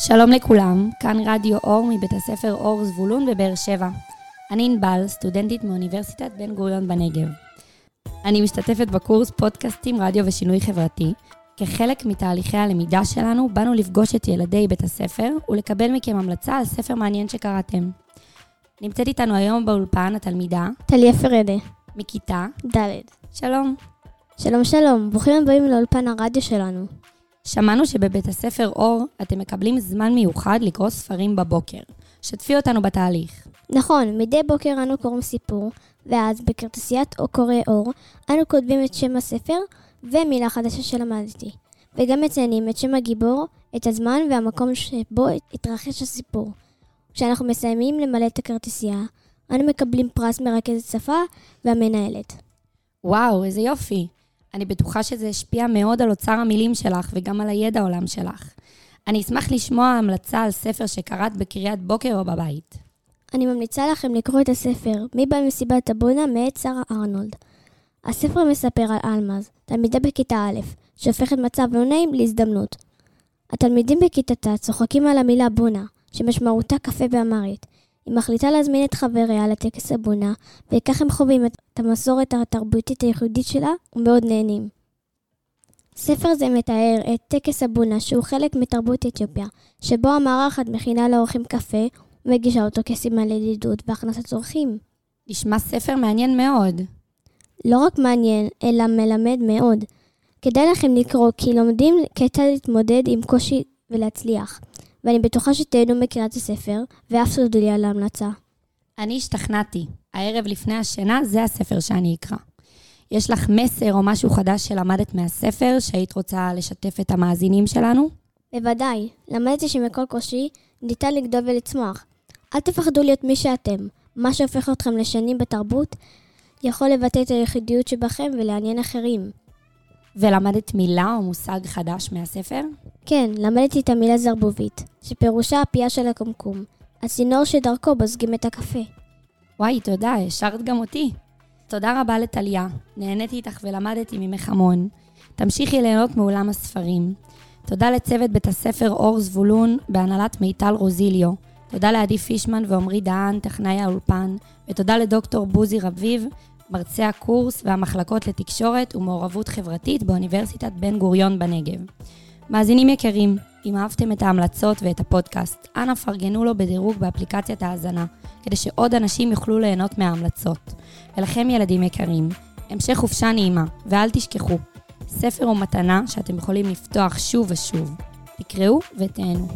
שלום לכולם, כאן רדיו אור מבית הספר אור זבולון בבאר שבע. אני ענבל, סטודנטית מאוניברסיטת בן גוריון בנגב. אני משתתפת בקורס פודקאסטים, רדיו ושינוי חברתי. כחלק מתהליכי הלמידה שלנו, באנו לפגוש את ילדי בית הספר ולקבל מכם המלצה על ספר מעניין שקראתם. נמצאת איתנו היום באולפן התלמידה טליה פרדה, מכיתה ד'. שלום. שלום שלום, ברוכים הבאים לאולפן הרדיו שלנו. שמענו שבבית הספר אור אתם מקבלים זמן מיוחד לקרוא ספרים בבוקר. שתפי אותנו בתהליך. נכון, מדי בוקר אנו קוראים סיפור, ואז בכרטיסיית או קורא אור, אנו כותבים את שם הספר ומילה חדשה שלמדתי. וגם מציינים את שם הגיבור, את הזמן והמקום שבו התרחש הסיפור. כשאנחנו מסיימים למלא את הכרטיסייה, אנו מקבלים פרס מרכזת שפה והמנהלת. וואו, איזה יופי. אני בטוחה שזה השפיע מאוד על אוצר המילים שלך וגם על הידע עולם שלך. אני אשמח לשמוע המלצה על ספר שקראת בקריאת בוקר או בבית. אני ממליצה לכם לקרוא את הספר "מי בא מסיבת הבונה" מאת שרה ארנולד. הספר מספר על אלמז, תלמידה בכיתה א', שהופכת מצב לא נעים להזדמנות. התלמידים בכיתה ט' צוחקים על המילה בונה, שמשמעותה קפה באמרית. היא מחליטה להזמין את חבריה לטקס הבונה, וכך הם חווים את המסורת התרבותית הייחודית שלה ומאוד נהנים. ספר זה מתאר את טקס הבונה, שהוא חלק מתרבות אתיופיה, שבו המארחת מכינה לאורחים קפה ומגישה אותו כסימן לידידות והכנסת אורחים. נשמע ספר מעניין מאוד. לא רק מעניין, אלא מלמד מאוד. כדאי לכם לקרוא, כי לומדים כיצד להתמודד עם קושי ולהצליח. ואני בטוחה שתהנו מקריאת הספר, ואף תודו לי על ההמלצה. אני השתכנעתי. הערב לפני השינה זה הספר שאני אקרא. יש לך מסר או משהו חדש שלמדת מהספר שהיית רוצה לשתף את המאזינים שלנו? בוודאי, למדתי שמכל קושי ניתן לגדול ולצמוח. אל תפחדו להיות מי שאתם. מה שהופך אתכם לשנים בתרבות, יכול לבטא את היחידיות שבכם ולעניין אחרים. ולמדת מילה או מושג חדש מהספר? כן, למדתי את המילה זרבובית, שפירושה הפייה של הקומקום, הצינור שדרכו בוזגים את הקפה. וואי, תודה, השארת גם אותי. תודה רבה לטליה, נהניתי איתך ולמדתי ממך המון. תמשיכי ליהנות מאולם הספרים. תודה לצוות בית הספר אור זבולון בהנהלת מיטל רוזיליו. תודה לעדי פישמן ועמרי דהן, טכנאי האולפן, ותודה לדוקטור בוזי רביב, מרצה הקורס והמחלקות לתקשורת ומעורבות חברתית באוניברסיטת בן גוריון בנגב. מאזינים יקרים, אם אהבתם את ההמלצות ואת הפודקאסט, אנא פרגנו לו בדירוג באפליקציית ההאזנה, כדי שעוד אנשים יוכלו ליהנות מההמלצות. ולכם ילדים יקרים, המשך חופשה נעימה, ואל תשכחו, ספר הוא מתנה שאתם יכולים לפתוח שוב ושוב. תקראו ותהנו.